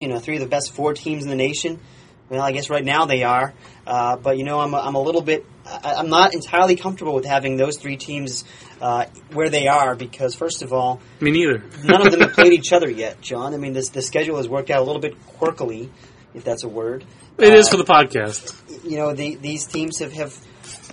you know, three of the best four teams in the nation. Well, I guess right now they are, uh, but you know, I'm, I'm a little bit, I, I'm not entirely comfortable with having those three teams uh, where they are because, first of all, Me neither. none of them have played each other yet, John. I mean, this the schedule has worked out a little bit quirkily, if that's a word. It is Uh, for the podcast. you know, the, these teams have, have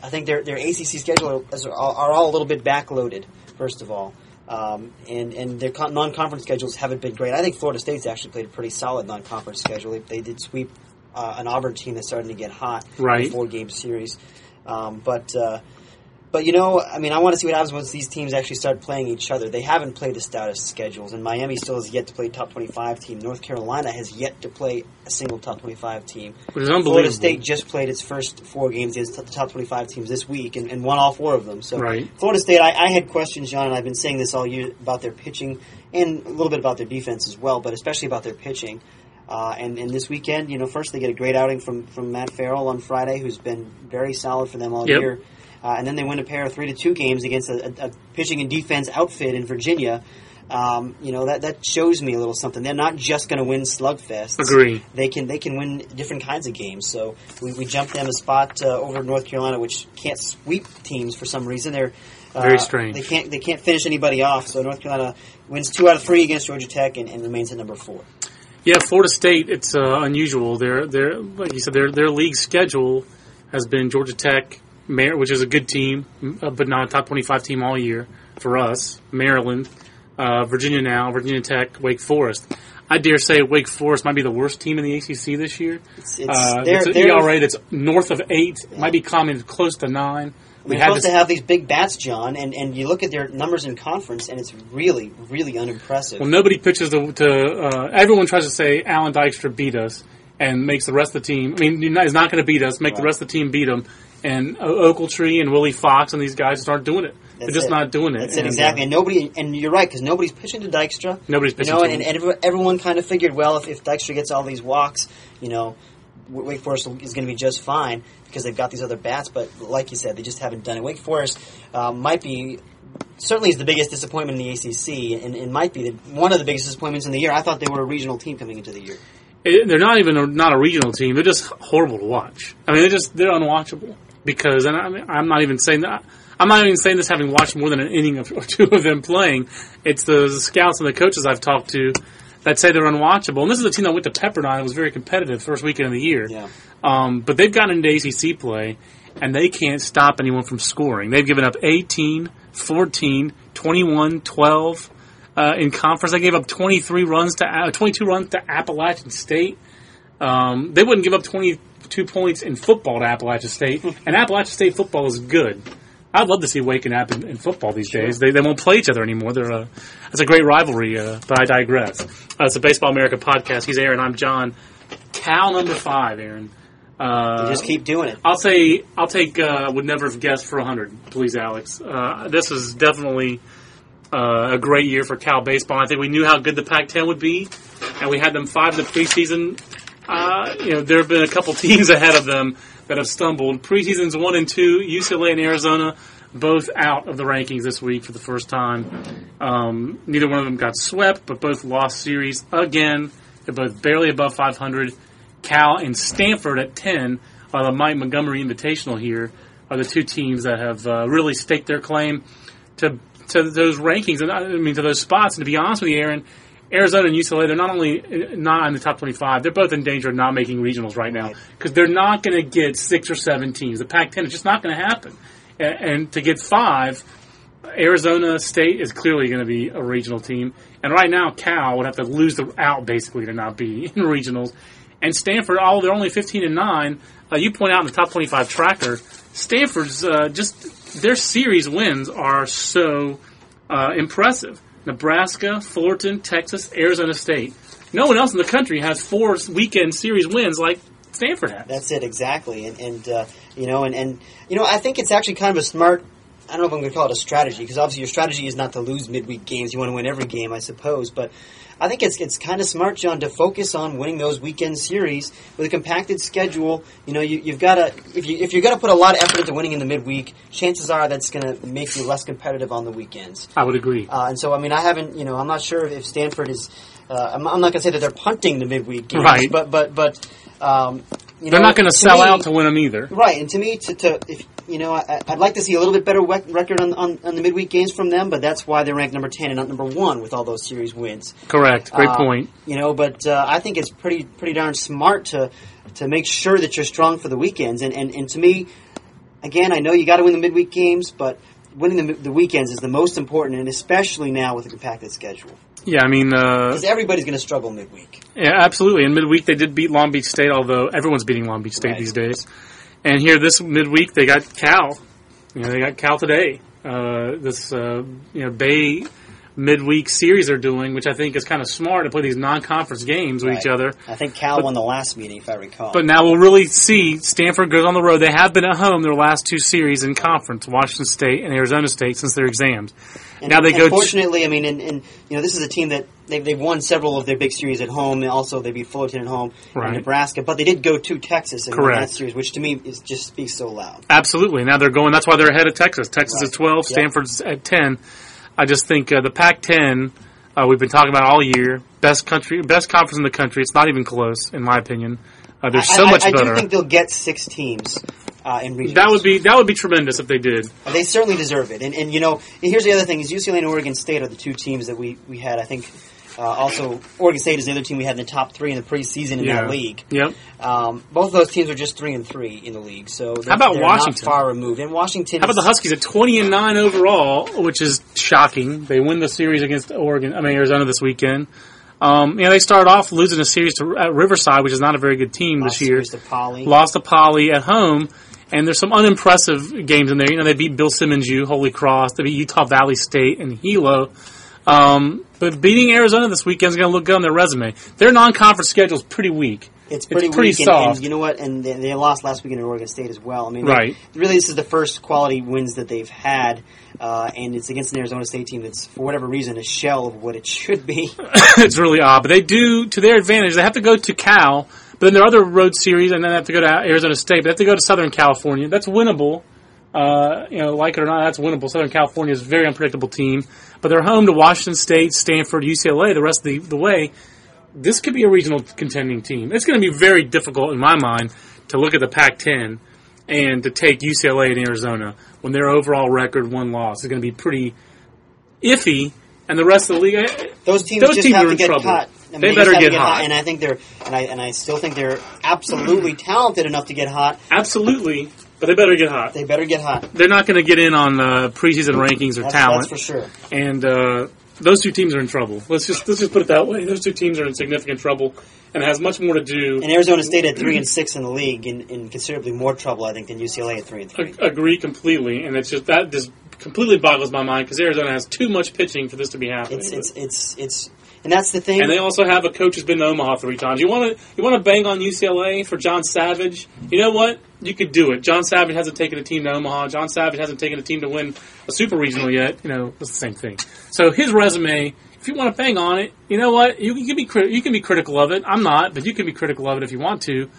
I think their their ACC schedule is, are, are all a little bit backloaded. First of all, um, and and their con- non-conference schedules haven't been great. I think Florida State's actually played a pretty solid non-conference schedule. They, they did sweep uh, an Auburn team that's starting to get hot, in a four-game series. Um, but uh, but you know, I mean, I want to see what happens once these teams actually start playing each other. They haven't played the stoutest schedules, and Miami still has yet to play a top twenty-five team. North Carolina has yet to play a single top twenty-five team. Which is unbelievable. Florida State just played its first four games against the top 25 teams this week and, and won all four of them. So Right. Florida State, I, I had questions, John, and I've been saying this all year about their pitching and a little bit about their defense as well, but especially about their pitching. Uh, and, and this weekend, you know, first they get a great outing from, from Matt Fairel on Friday, who's been very solid for them all Yep. year. Uh, and then they win a pair of three to two games against a, a, a pitching and defense outfit in Virginia. Um, you know that that shows me a little something. They're not just going to win slugfests Agree. they can they can win different kinds of games. So we, we jumped them a spot uh, over North Carolina, which can't sweep teams for some reason. They're uh, Very strange. They can't they can't finish anybody off. So North Carolina wins two out of three against Georgia Tech and, and remains at number four. Yeah, Florida State. It's uh, unusual. Their their like you said, their their league schedule has been Georgia Tech, Mar- which is a good team, uh, but not a top twenty five team all year for us. Maryland, uh, Virginia now, Virginia Tech, Wake Forest. I dare say Wake Forest might be the worst team in the ACC this year. It's, it's, Uh, they're, it's an they're, ERA that's north of eight, might be climbing close to nine. We they're supposed to have these big bats, John, and, and you look at their numbers in conference, and it's really really unimpressive. well, nobody pitches to. to uh, everyone tries to say Allan Dykstra beat us and makes the rest of the team. I mean, he's not going to beat us. Make the rest of the team beat him. And Oakletree and Willie Fox and these guys just aren't doing it. That's They're just it. not doing it. That's it And, uh, exactly, and nobody. And you're right because nobody's pitching to Dykstra. Nobody's You pitching know, to and, him. and every- everyone kind of figured, well, if, if Dykstra gets all these walks, you know, Wake Forest is going to be just fine because they've got these other bats. But like you said, they just haven't done it. Wake Forest uh, might be certainly is the biggest disappointment in the ACC, and, and might be the, one of the biggest disappointments in the year. I thought they were a regional team coming into the year. it- they're not even a, not a regional team. They're just horrible to watch. I mean, they're just they're unwatchable because, and I'm not even saying that. I'm not even saying this having watched more than an inning of, or two of them playing. It's the scouts and the coaches I've talked to that say they're unwatchable. And this is a team that went to Pepperdine. It was very competitive first weekend of the year. Yeah. Um, but they've gotten into ACC play, and they can't stop anyone from scoring. They've given up 18, 14, 21, 12 uh, in conference. They gave up 23 runs to uh, 22 runs to Appalachian State. Um, they wouldn't give up 22 points in football to Appalachian State, and Appalachian State football is good. I'd love to see Wake and App in, in football these days. They, they won't play each other anymore. They're a, it's a great rivalry, uh, but I digress. Uh, it's a Baseball America podcast. He's Aaron. I'm John. Cal number five, Aaron. Uh, just keep doing it. I'll say I'll take uh, would never have guessed for 100, please, Alex. Uh, this is definitely uh, a great year for Cal baseball. I think we knew how good the Pac-10 would be, and we had them five in the preseason. Uh, you know, there have been a couple teams ahead of them that have stumbled. Preseasons one and two, UCLA and Arizona, both out of the rankings this week for the first time. Um, neither one of them got swept, but both lost series again. They're both barely above 500. Cal and Stanford at 10 are the Mike Montgomery Invitational here are the two teams that have uh, really staked their claim to to those rankings and I mean to those spots. And to be honest with you, Aaron, Arizona and UCLA they're not only uh, not in the top 25, they're both in danger of not making regionals right now because they're not going to get six or seven teams. The Pac-10 is just not going to happen. And, and to get five, Arizona State is clearly going to be a regional team, and right now Cal would have to lose the out basically to not be in regionals. And Stanford, all they're only fifteen and nine. Uh, you point out in the top twenty-five tracker, Stanford's uh, just their series wins are so uh, impressive. Nebraska, Fullerton, Texas, Arizona State. No one else in the country has four weekend series wins like Stanford has. That's it exactly, and and uh, you know, and and you know, I think it's actually kind of a smart. I don't know if I'm going to call it a strategy because obviously your strategy is not to lose midweek games. You want to win every game, I suppose. But I think it's it's kind of smart, John, to focus on winning those weekend series with a compacted schedule. You know, you, you've got to if you if you're going to put a lot of effort into winning in the midweek, chances are that's going to make you less competitive on the weekends. I would agree. Uh, and so, I mean, I haven't, you know, I'm not sure if Stanford is Uh, I'm, I'm not going to say that they're punting the midweek games, Right. but but but um, you They're know, not going to sell me- out to win them either. Right, and to me, to, to if you know, I, I'd like to see a little bit better wec- record on, on, on the midweek games from them, but that's why they're ranked number ten and not number one with all those series wins. Correct. Great Uh, point. You know, but uh, I think it's pretty pretty darn smart to to make sure that you're strong for the weekends. And and, and to me, again, I know you got to win the midweek games, but winning the, the weekends is the most important, and especially now with a compacted schedule, Yeah, I mean, uh, because everybody's going to struggle midweek. yeah, absolutely. In midweek, they did beat Long Beach State, although everyone's beating Long Beach State Right. these days. And here this midweek, they got Cal. You know, they got Cal today. Uh, this uh, you know Bay midweek series they're doing, which I think is kind of smart to play these non-conference games with Right. each other. I think Cal But- won the last meeting, if I recall. But now we'll really see Stanford goes on the road. They have been at home their last two series in conference, Washington State and Arizona State, since their exams. And, now they go. Fortunately, I mean, and, and you know, this is a team that they've, they've won several of their big series at home. And also, they beat Fullerton at home, Right. Nebraska. But they did go to Texas in that series, which to me is just speaks so loud. Absolutely. Now they're going. That's why they're ahead of Texas. Texas Right. is 12, Yep. Stanford's at 10. I just think uh, the Pac-10 uh, we've been talking about all year. Best country, best conference in the country. It's not even close, in my opinion. Uh, they're so I, I- much I, better. do think they'll get six teams uh, in regions. that would be that would be tremendous if they did. They certainly deserve it. And, and you know, and here's the other thing: is UCLA and Oregon State are the two teams that we, we had. I think uh, also Oregon State is the other team we had in the top three in the preseason in Yeah. that league. Yep. Um, both of those teams are just three and three in the league. So they're, about Washington? Not far removed. And Washington. How about the Huskies at 20 and 9 overall, which is shocking. They win the series against Oregon, I mean Arizona this weekend. Um, you know, they started off losing a series to at Riverside, which is not a very good team Last this year. to Poly. Lost to Poly at home, and there's some unimpressive games in there. You know, they beat Bill Simmons U, Holy Cross, they beat Utah Valley State and Hilo. Um, but beating Arizona this weekend is going to look good on their resume. Their non-conference schedule is pretty weak. It's pretty, pretty weak, soft. And, you know what? And they, they lost last weekend at Oregon State as well. I mean, Right. they- really, this is the first quality wins that they've had, uh, and it's against an Arizona State team that's, for whatever reason, a shell of what it should be. it's really odd, but they do to their advantage. They have to go to Cal, but then there are other road series, and then they have to go to Arizona State. But they have to go to Southern California. That's winnable. Uh, you know, like it or not, that's winnable. Southern California is a very unpredictable team, but they're home to Washington State, Stanford, UCLA. The rest of the, the way, this could be a regional contending team. It's going to be very difficult in my mind to look at the Pac-10 and to take UCLA and Arizona when their overall record one loss is going to be pretty iffy, and the rest of the league. eh, Those teams Those just teams have are to in get trouble. hot. I mean, They just better to get hot. and I think they're, and I and I still think they're absolutely talented enough to get hot. Absolutely, but they better get hot. They better get hot. They're not going to get in on uh, preseason rankings or That's, talent, that's for sure. and uh, those two teams are in trouble. Let's just let's just put it that way. Those two teams are in significant trouble, and it has much more to do. And Arizona State at three and six in the league, in, in considerably more trouble, I think, than UCLA at three and three. Ag- agree completely, and it's just that just completely boggles my mind because Arizona has too much pitching for this to be happening. It's it's it's it's, and that's the thing. and they also have a coach who's been to Omaha three times. You want to you want to bang on UCLA for John Savage? You know what? You could do it. John Savage hasn't taken a team to Omaha. John Savage hasn't taken a team to win a super regional yet. You know, it's the same thing. So his resume, if you want to bang on it, you know what? You, can be crit- you can be critical of it. I'm not, but you can be critical of it if you want to.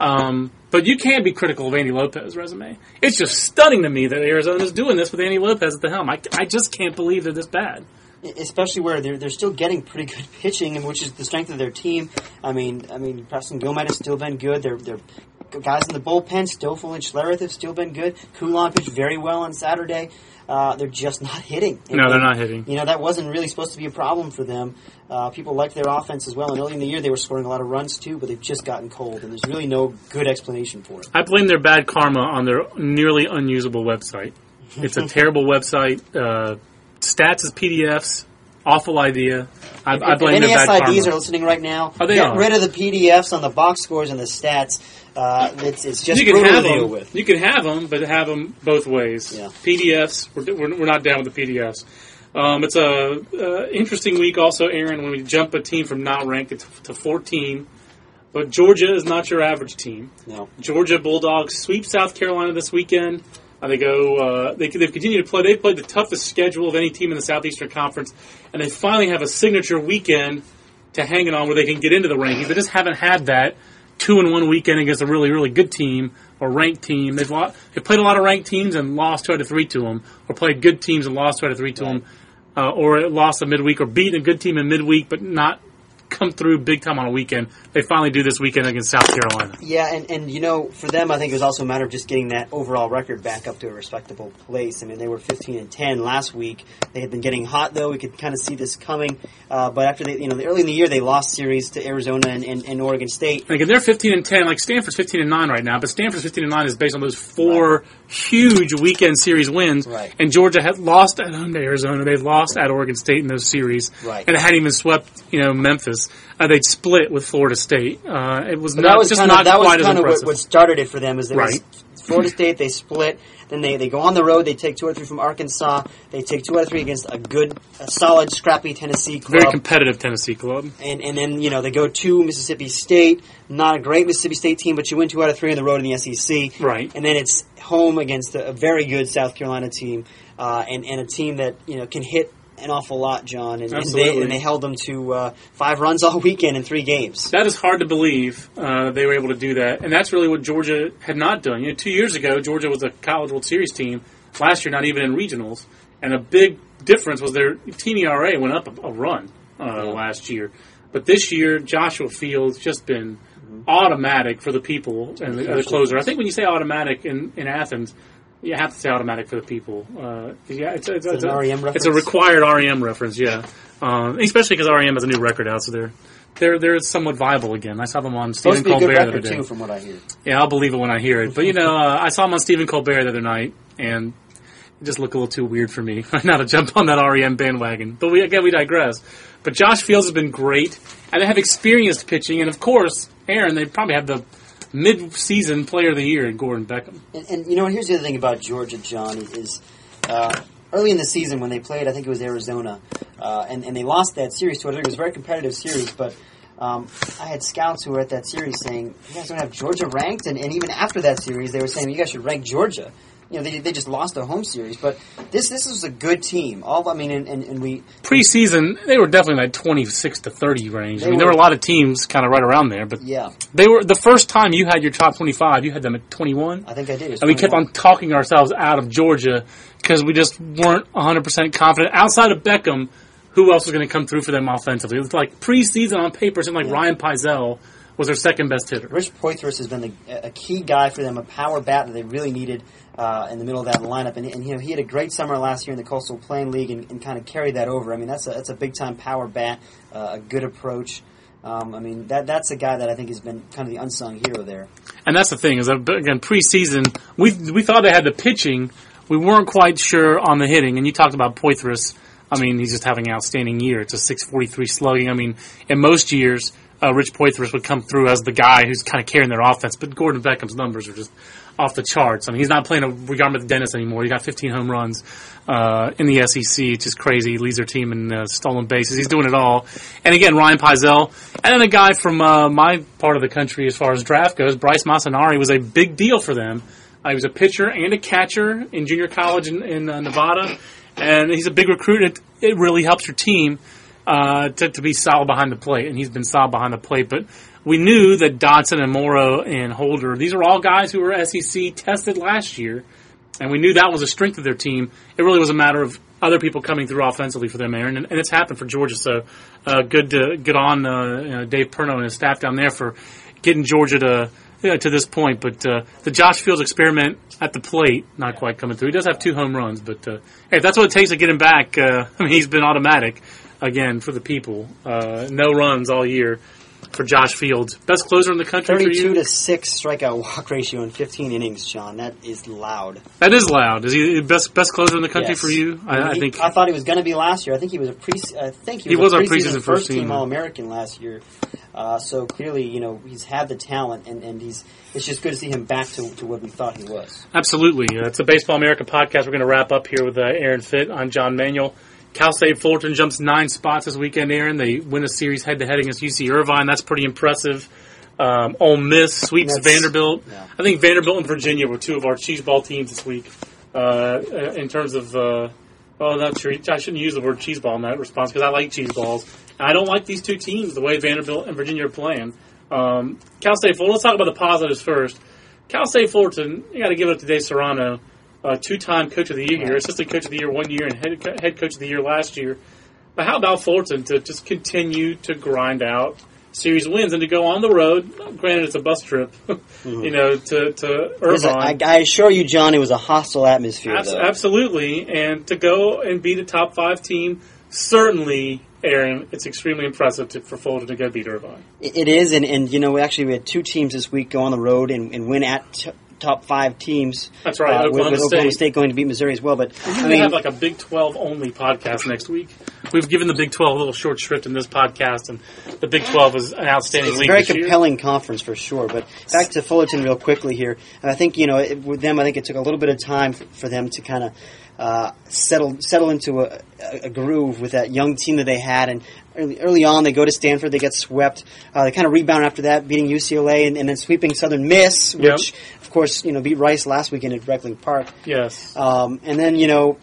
Um, but you can't be critical of Andy Lopez's resume. It's just stunning to me that Arizona's doing this with Andy Lopez at the helm. I, I just can't believe they're this bad. Especially where they're they're still getting pretty good pitching, and which is the strength of their team. I mean, I mean, Preston Guilmet has still been good. They're they're guys in the bullpen, Stoffel and Schlereth have still been good. Coulon pitched very well on Saturday. Uh, they're just not hitting. And- No, they're not hitting. You know that wasn't really supposed to be a problem for them. Uh, people liked their offense as well, and early in the year they were scoring a lot of runs too. But they've just gotten cold, and there's really no good explanation for it. I blame their bad karma on their nearly unusable website. It's a terrible website. Uh, stats as PDFs, awful idea. I, I If- blame if SIDs karma. are listening right now, Oh, get are. rid of the PDFs on the box scores and the stats. Uh, it's, it's just you can have to deal them. with. You can have them, but have them both ways. Yeah. PDFs. We're, we're, we're not down with the PDFs. Um, it's a uh, interesting week, also, Aaron, when we jump a team from not ranked to, to 14. But Georgia is not your average team. No. Georgia Bulldogs sweep South Carolina this weekend. Uh, they go. Uh, they, they've continued to play. They played the toughest schedule of any team in the Southeastern Conference, and they finally have a signature weekend to hang it on where they can get into the rankings. They just haven't had that two and one weekend against a really really good team or ranked team. They've lo- they've played a lot of ranked teams and lost two out of three to them, or played good teams and lost two out of three to Right. them, uh, or lost a midweek or beaten a good team in midweek but not come through big time on a weekend. They finally do this weekend against South Carolina. Yeah, and, and you know, for them, I think it was also a matter of just getting that overall record back up to a respectable place. I mean, they were 15 and 10 last week. They had been getting hot, though. We could kind of see this coming. Uh, but after they, you know, early in the year, they lost series to Arizona and, and, and Oregon State. And again, they're 15 and 10. Like Stanford's 15 and 9 right now, but Stanford's 15 and 9 is based on those four Right. huge weekend series wins. Right. And Georgia had lost at home to Arizona. They lost at Oregon State in those series. Right. And it hadn't even swept, you know, Memphis. Uh, they'd split with Florida State. Uh, it was But not that was just not of that was quite as kind of what, what started it for them. Is it Right. was Florida State they split, then they, they go on the road. They take two or three from Arkansas. They take two out of three against a good, a solid, scrappy Tennessee club. Very competitive Tennessee club. and and then you know they go to Mississippi State, not a great Mississippi State team, but you win two out of three on the road in the SEC, Right. And then it's home against a, a very good South Carolina team, uh, and and a team that you know can hit an awful lot, John, and, and they and they held them to uh, five runs all weekend in three games. That is hard to believe uh, they were able to do that, and that's really what Georgia had not done. You know, two years ago, Georgia was a College World Series team. Last year, not even in regionals, and a big difference was their team ERA went up a, a run uh, Yeah. last year. But this year, Joshua Fields just been automatic for the people and the, the closer. I think when you say automatic in, in Athens, you have to say automatic for the people. Uh, yeah, it's, it's, Is it an a- REM It's a reference? required REM reference, yeah. Um, especially because REM has a new record out, so they're they're they're somewhat viable again. I saw them on Supposed Stephen to be a Colbert the other day. too, from what I hear. Yeah, I'll believe it when I hear it. But you know, uh, I saw them on Stephen Colbert the other night, and it just looked a little too weird for me now to jump on that REM bandwagon. But we again we digress. But Josh Fields has been great, and they have experienced pitching, and of course, Aaron, they probably have the mid-season player of the year in Gordon Beckham. And, and you know, here's the other thing about Georgia, John, is uh, early in the season when they played, I think it was Arizona, uh, and, and they lost that series to it. It was a very competitive series, but um, I had scouts who were at that series saying, you guys don't have Georgia ranked, and, and even after that series, they were saying, you guys should rank Georgia. You know, they, they just lost their home series, but this this was a good team. All I mean, and, and, and we Preseason, they were definitely like twenty-six to thirty range. I mean, there were- were a lot of teams kind of right around there, but yeah, they were the first time you had your top twenty-five. You had them at twenty-one. I think I did. And we kept on talking ourselves out of Georgia because we just weren't 100% confident. Outside of Beckham, who else was going to come through for them offensively? It was like preseason on paper, something like Yeah. Ryan Peisel was their second best hitter. Rich Poythress has been the, a key guy for them, a power bat that they really needed uh, in the middle of that lineup. And, and you know he had a great summer last year in the Coastal Plain League and, and kind of carried that over. I mean that's a that's a big time power bat, uh, a good approach. Um, I mean that that's a guy that I think has been kind of the unsung hero there. And that's the thing is that again preseason we we thought they had the pitching, we weren't quite sure on the hitting. And you talked about Poythress. I mean, he's just having an outstanding year. It's a 643 slugging. I mean, in most years, uh, Rich Poythress would come through as the guy who's kind of carrying their offense, but Gordon Beckham's numbers are just off the charts. I mean, he's not playing a Yarmouth Dennis anymore. He got 15 home runs uh, in the SEC. It's just crazy. He leads their team in uh, stolen bases. He's doing it all. And again, Ryan Peisel, and then a guy from uh, my part of the country as far as draft goes, Bryce Massanari was a big deal for them. Uh, he was a pitcher and a catcher in junior college in, in uh, Nevada, and he's a big recruit. It, it really helps your team uh, to, to be solid behind the plate, and he's been solid behind the plate. But we knew that Dodson and Morrow and Holder, these are all guys who were SEC tested last year, and we knew that was a strength of their team. It really was a matter of other people coming through offensively for them, Aaron, and, and it's happened for Georgia. So uh, good to get on uh, you know, Dave Perno and his staff down there for getting Georgia to to this point. But uh, the Josh Fields experiment at the plate not quite coming through. He does have two home runs, but uh, hey, if that's what it takes to get him back, uh, I mean he's been automatic again for the people. Uh, no runs all year for Josh Fields, best closer in the country for Thirty-two you. to six strikeout walk ratio in fifteen innings, John. That is loud. That is loud. Is he the best best closer in the country Yes. for you? I, I think I thought he was going to be last year. I think he was a pre. I think he He was, was a our preseason first team. All American last year. Uh, so clearly, you know, he's had the talent, and, and he's. It's just good to see him back to, to what we thought he was. Absolutely. Uh, it's a Baseball America podcast. We're going to wrap up here with uh, Aaron Fitt. I'm John Manuel. Cal State Fullerton jumps nine spots this weekend, Aaron. They win a series head to head against UC Irvine. That's pretty impressive. Um, Ole Miss sweeps That's- Vanderbilt. yeah. I think Vanderbilt and Virginia were two of our cheese ball teams this week. Uh, in terms of, uh, well, not sure. I shouldn't use the word cheese ball in that response because I like cheese balls. And I don't like these two teams the way Vanderbilt and Virginia are playing. Um, Cal State Fullerton. Let's talk about the positives first. Cal State Fullerton. You got to give it up to Dave Serrano, uh, two-time Coach of the Year here, Assistant Coach of the Year one year, and head, head Coach of the Year last year. But how about Fullerton to just continue to grind out series wins and to go on the road? Granted, it's a bus trip, you know, to to I, Irvine. I assure you, John, it was a hostile atmosphere. Abs- absolutely, and to go and beat a top five team, certainly, Aaron, it's extremely impressive to, for Fulton to go beat Irvine. It it is, and, and you know, we actually we had two teams this week go on the road and, and win at t- top five teams. That's right, uh, with, Oklahoma with Oklahoma State. State going to beat Missouri as well. But We're I mean, have like a Big 12 only podcast next week. We've given the Big 12 a little short shrift in this podcast, and the Big 12 is an outstanding it's a league very this year. compelling conference for sure. But back to Fullerton real quickly here, and I think you know it, with them, I think it took a little bit of time for, for them to kind of uh, settle settle into a, a, groove with that young team that they had. And early, early on, they go to Stanford, they get swept. Uh, they kind of rebound after that, beating UCLA and, and then sweeping Southern Miss, Yep. which of course you know beat Rice last weekend at Reckling Park. Yes. Um, and then, you know,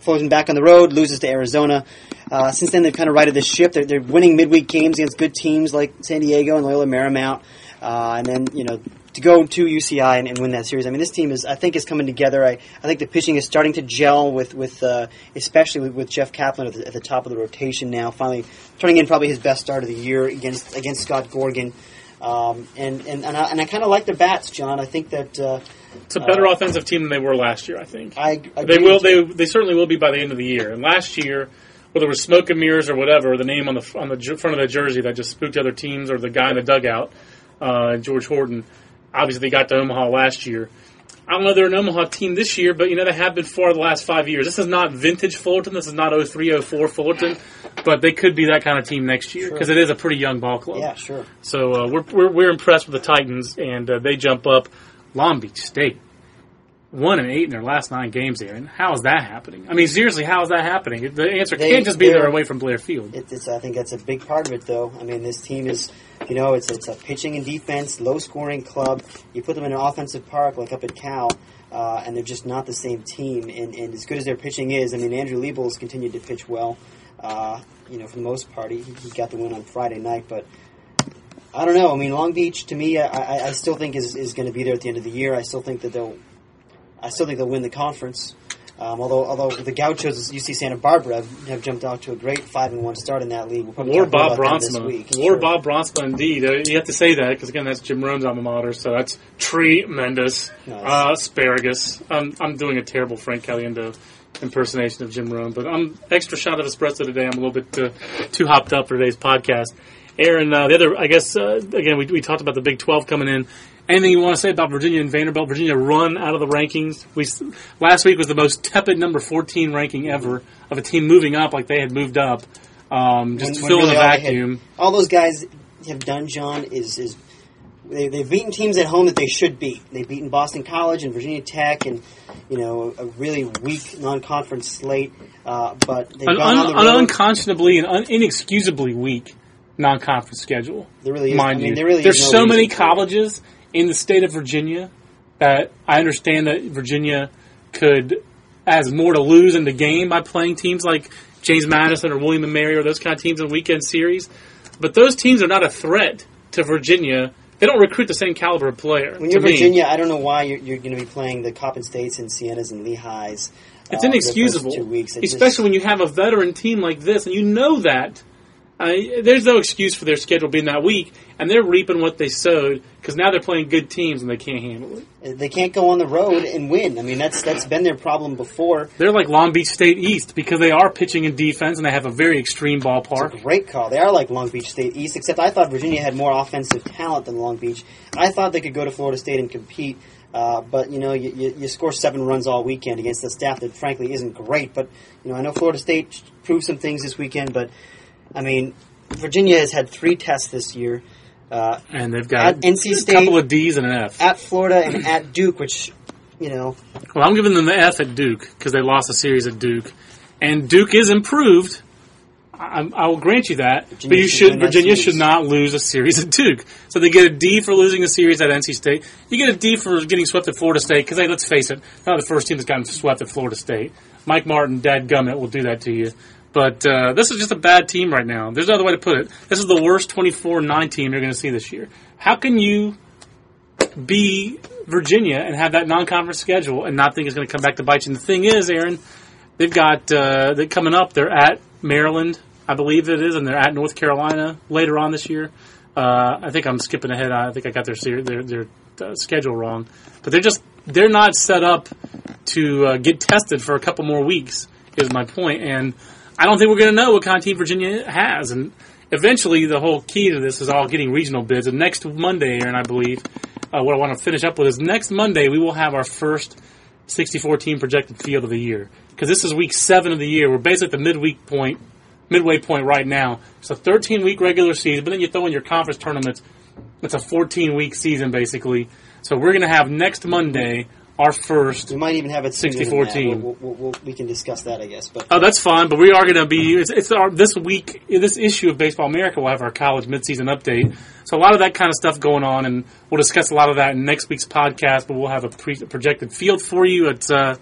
Fullerton back on the road, loses to Arizona. Uh, since then, they've kind of righted the ship. They're, they're winning midweek games against good teams like San Diego and Loyola Marymount. Uh, and then, you know, to go to UCI and, and win that series. I mean, this team is, I think, is coming together. I, I think the pitching is starting to gel with, with uh, especially with, with Jeff Kaplan at the, at the top of the rotation now, finally turning in probably his best start of the year against against Scott Gorgen. Um, and, and, and I, and I kind of like their bats, John. I think that uh, It's a better offensive team than they were last year, I think. I They agree will. They they certainly will be by the end of the year. And last year, whether it was smoke and mirrors or whatever, the name on the on the front of the jersey that just spooked other teams, or the guy in the dugout, uh, George Horton. Obviously, they got to Omaha last year. I don't know they're an Omaha team this year, but you know they have been for the last five years. This is not vintage Fullerton. This is not 03, 04 Fullerton, but they could be that kind of team next year because it is a pretty young ball club. Yeah, sure. So uh, we're, we're we're impressed with the Titans, and uh, they jump up. Long Beach State, one and eight in their last nine games. Aaron, how is that happening? I mean, seriously, how is that happening? The answer They- can't just be they're they're- away from Blair Field. It, it's, I think that's a big part of it, though. I mean, this team is, you know, it's it's a pitching and defense, low scoring club. You put them in an offensive park like up at Cal, uh, and they're just not the same team. And, and as good as their pitching is, I mean, Andrew Liebel's continued to pitch well. Uh, you know, for the most part, he, he got the win on Friday night, but. I don't know. I mean, Long Beach to me, I, I, I still think is, is going to be there at the end of the year. I still think that they'll, I still think they'll win the conference. Um, although, although the Gauchos, UC Santa Barbara, have jumped out to a great five and one start in that league. We'll probably War more Bob Brontsema. week. War Sure. Bob Brontsema, indeed. Uh, you have to say that because again, that's Jim Rome's alma mater, so that's tremendous. Nice. Uh, asparagus. I'm I'm doing a terrible Frank Caliendo impersonation of Jim Rome, but I'm extra shot of espresso today. I'm a little bit uh, too hopped up for today's podcast. Aaron, uh, the other, I guess, uh, again, we, we talked about the Big 12 coming in. Anything you want to say about Virginia and Vanderbilt? Virginia run out of the rankings. We last week was the most tepid number 14 ranking ever of a team moving up like they had moved up, um, just When- really a all they had- vacuum. all those guys have done, John, is is they, they've beaten teams at home that they should beat. They've beaten Boston College and Virginia Tech, and you know a really weak non-conference slate. Uh, but they've An, gone un, on the an unconscionably and un, inexcusably weak non-conference schedule. There really is- mind I mean, there really There's no so many colleges in the state of Virginia that I understand that Virginia could has more to lose in the game by playing teams like James Madison or William and Mary or those kind of teams in weekend series. But those teams are not a threat to Virginia. They don't recruit the same caliber of player. When you're me. Virginia, I don't know why you're, you're going to be playing the Coppin States and Sienas and Lehighs. It's uh, inexcusable, the two weeks. It just- especially when you have a veteran team like this, and you know that. I, there's no excuse for their schedule being that weak, and they're reaping what they sowed because now they're playing good teams and they can't handle it. they can't go on the road and win. I mean, that's that's been their problem before. They're like Long Beach State East because they are pitching in defense and they have a very extreme ballpark. great call. They are like Long Beach State East, except I thought Virginia had more offensive talent than Long Beach. I thought they could go to Florida State and compete, uh, but you know, you, you, you score seven runs all weekend against a staff that frankly isn't great. But you know, I know Florida State proved some things this weekend, but I mean, Virginia has had three tests this year uh, And they've got At NC a State- couple of D's and an F. at Florida and at Duke, which you know, Well, I'm giving them the F at Duke because they lost a series at Duke, and Duke is improved. I, I will grant you that, but Virginia you should should win that Virginia should not lose a series at Duke. So they get a D for losing a series at NC State. You get a D for getting swept at Florida State because hey, let's face it, not the first team that's gotten swept at Florida State. Mike Martin, Dad Gummit will do that to you. But uh, this is just a bad team right now. There's no other way to put it. This is the worst 24-9 team you're going to see this year. How can you be Virginia and have that non-conference schedule and not think it's going to come back to bite you. And the thing is, Aaron, they've got uh, they coming up. They're at Maryland, I believe it is, and they're at North Carolina later on this year. Uh, I think I'm skipping ahead. I think I got their their, their uh, schedule wrong, but they're just they're not set up to uh, get tested for a couple more weeks. Is my point, and I don't think we're going to know what kind of team Virginia has, and eventually the whole key to this is all getting regional bids. And next Monday, and I believe uh, what I want to finish up with is next Monday we will have our first 64 team projected field of the year because this is week seven of the year. We're basically at the midweek point, midway point right now. It's a 13 week regular season, but then you throw in your conference tournaments. It's a 14 week season basically. So we're going to have next Monday our first. We might even have it 64 team. We'll, we'll, we'll, we can discuss that, I guess. But oh, that's fine. But we are going to be. It's, it's our this week. This issue of Baseball America will have our college midseason update. So a lot of that kind of stuff going on, and we'll discuss a lot of that in next week's podcast. But we'll have a pre- projected field for you. It's uh,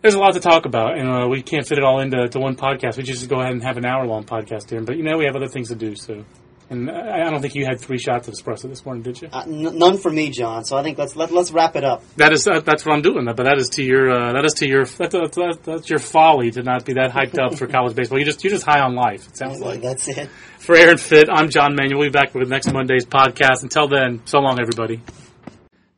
there's a lot to talk about, and uh, we can't fit it all into to one podcast. We just go ahead and have an hour long podcast here. But you know, we have other things to do. So and I don't think you had three shots of espresso this morning, did you? Uh, n- none for me, John. So I think let's let, let's wrap it up. That is uh, that's what I'm doing. That but that is to your uh, that is to your that's, that's, that's, your folly to not be that hyped up for college baseball. You just you're just high on life. It sounds like that's it. For Aaron Fitt, I'm John Manuel. We'll be back with next Monday's podcast. Until then, so long, everybody.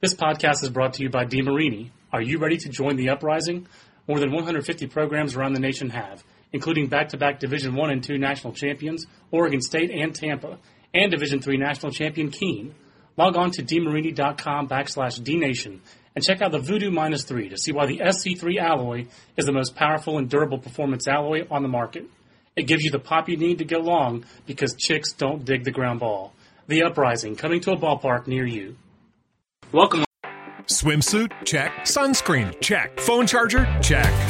This podcast is brought to you by DeMarini. Are you ready to join the uprising? More than 150 programs around the nation have including back-to-back Division One and Two national champions, Oregon State and Tampa, and Division Three national champion Keene. Log on to demarini.com backslash dnation and check out the Voodoo Minus 3 to see why the SC3 alloy is the most powerful and durable performance alloy on the market. It gives you the pop you need to get along because chicks don't dig the ground ball. The Uprising, coming to a ballpark near you. Welcome. Swimsuit? Check. Sunscreen? Check. Phone charger? Check.